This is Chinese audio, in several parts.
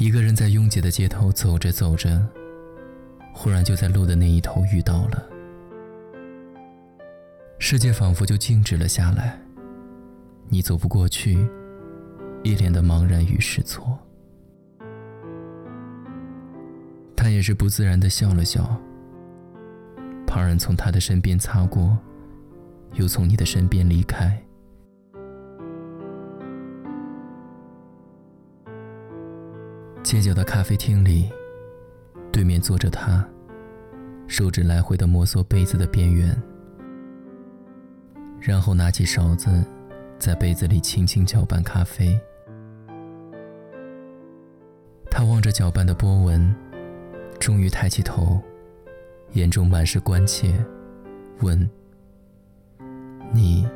一个人在拥挤的街头走着走着，忽然就在路的那一头遇到了。世界仿佛就静止了下来，你走不过去，一脸的茫然与失措。他也是不自然的笑了笑。旁人从他的身边擦过，又从你的身边离开。街角的咖啡厅里，对面坐着他，手指来回的摩挲杯子的边缘，然后拿起勺子，在杯子里轻轻搅拌咖啡。他望着搅拌的波纹，终于抬起头，眼中满是关切，问：“你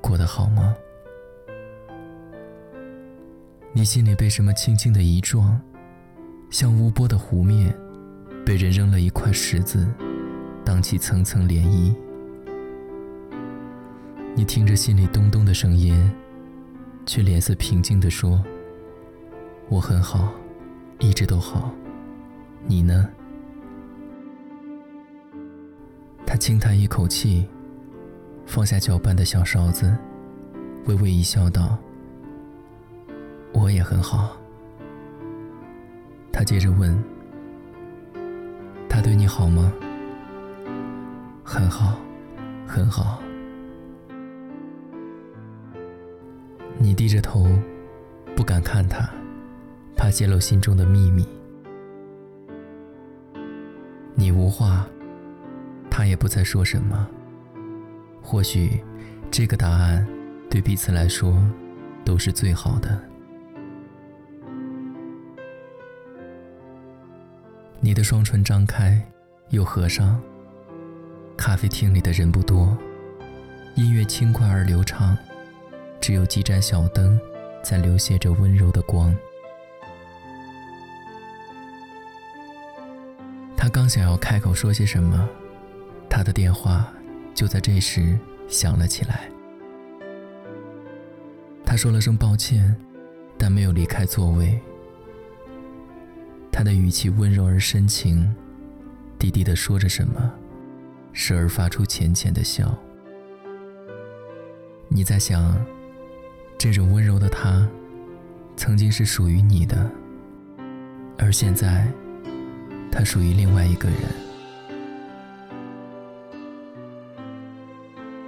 过得好吗？”你心里被什么轻轻的一撞，像无波的湖面，被人扔了一块石子，荡起层层涟漪。你听着心里咚咚的声音，却脸色平静地说：“我很好，一直都好。你呢？”他轻叹一口气，放下搅拌的小勺子，微微一笑，道。我也很好。他接着问：“他对你好吗？”“很好，很好。”你低着头，不敢看他，怕泄露心中的秘密。你无话，他也不再说什么。或许，这个答案对彼此来说都是最好的。你的双唇张开，又合上。咖啡厅里的人不多，音乐轻快而流畅，只有几盏小灯在流泻着温柔的光。他刚想要开口说些什么，他的电话就在这时响了起来。他说了声抱歉，但没有离开座位。他的语气温柔而深情，低低的说着什么，时而发出浅浅的笑。你在想，这种温柔的他，曾经是属于你的，而现在，他属于另外一个人。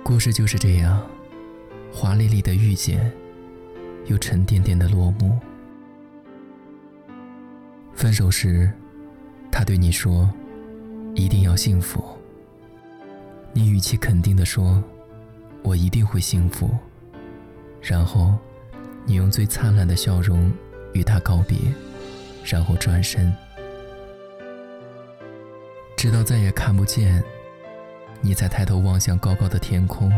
故事就是这样，华丽丽的遇见，又沉甸甸的落幕。分手时，他对你说：“一定要幸福。”你语气肯定地说：“我一定会幸福。”然后，你用最灿烂的笑容与他告别，然后转身，直到再也看不见，你才抬头望向高高的天空，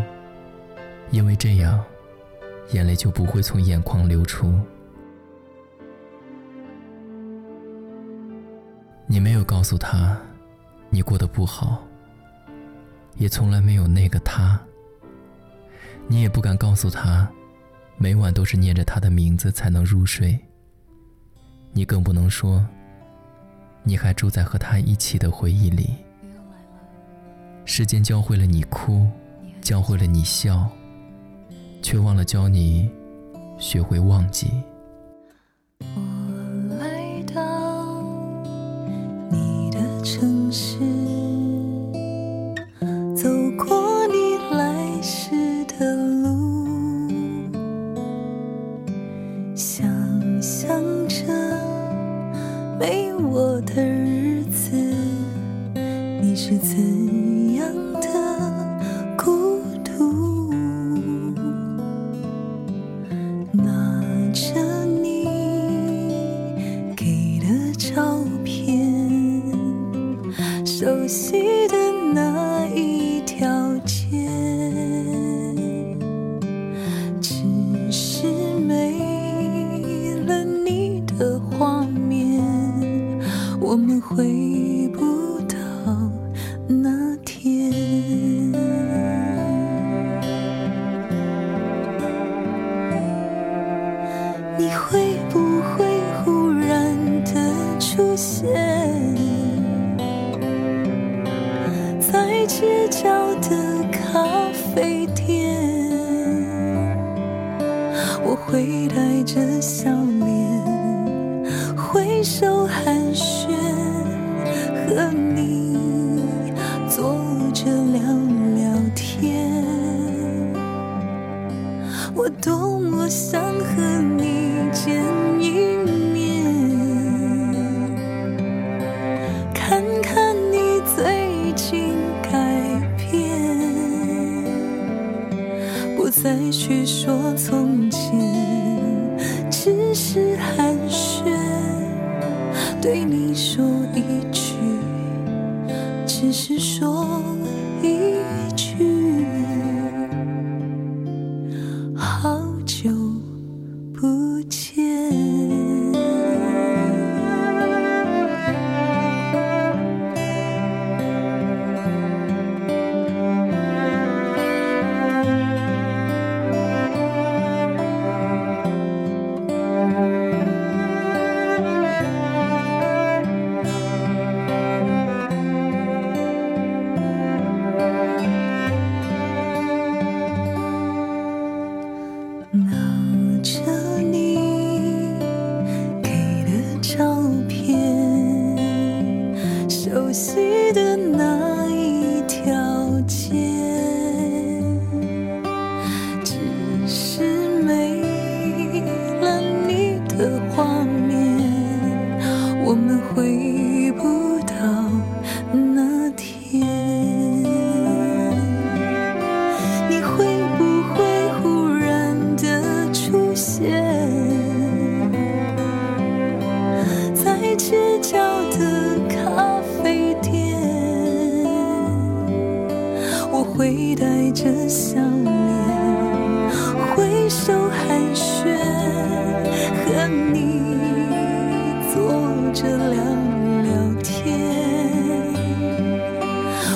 因为这样，眼泪就不会从眼眶流出。你没有告诉他，你过得不好，也从来没有那个他。你也不敢告诉他，每晚都是念着他的名字才能入睡。你更不能说，你还住在和他一起的回忆里。时间教会了你哭，教会了你笑，却忘了教你学会忘记。你会不会忽然的出现在街角的咖啡店？我会带着笑脸挥手寒暄和你坐着聊聊天。我多么想和你是说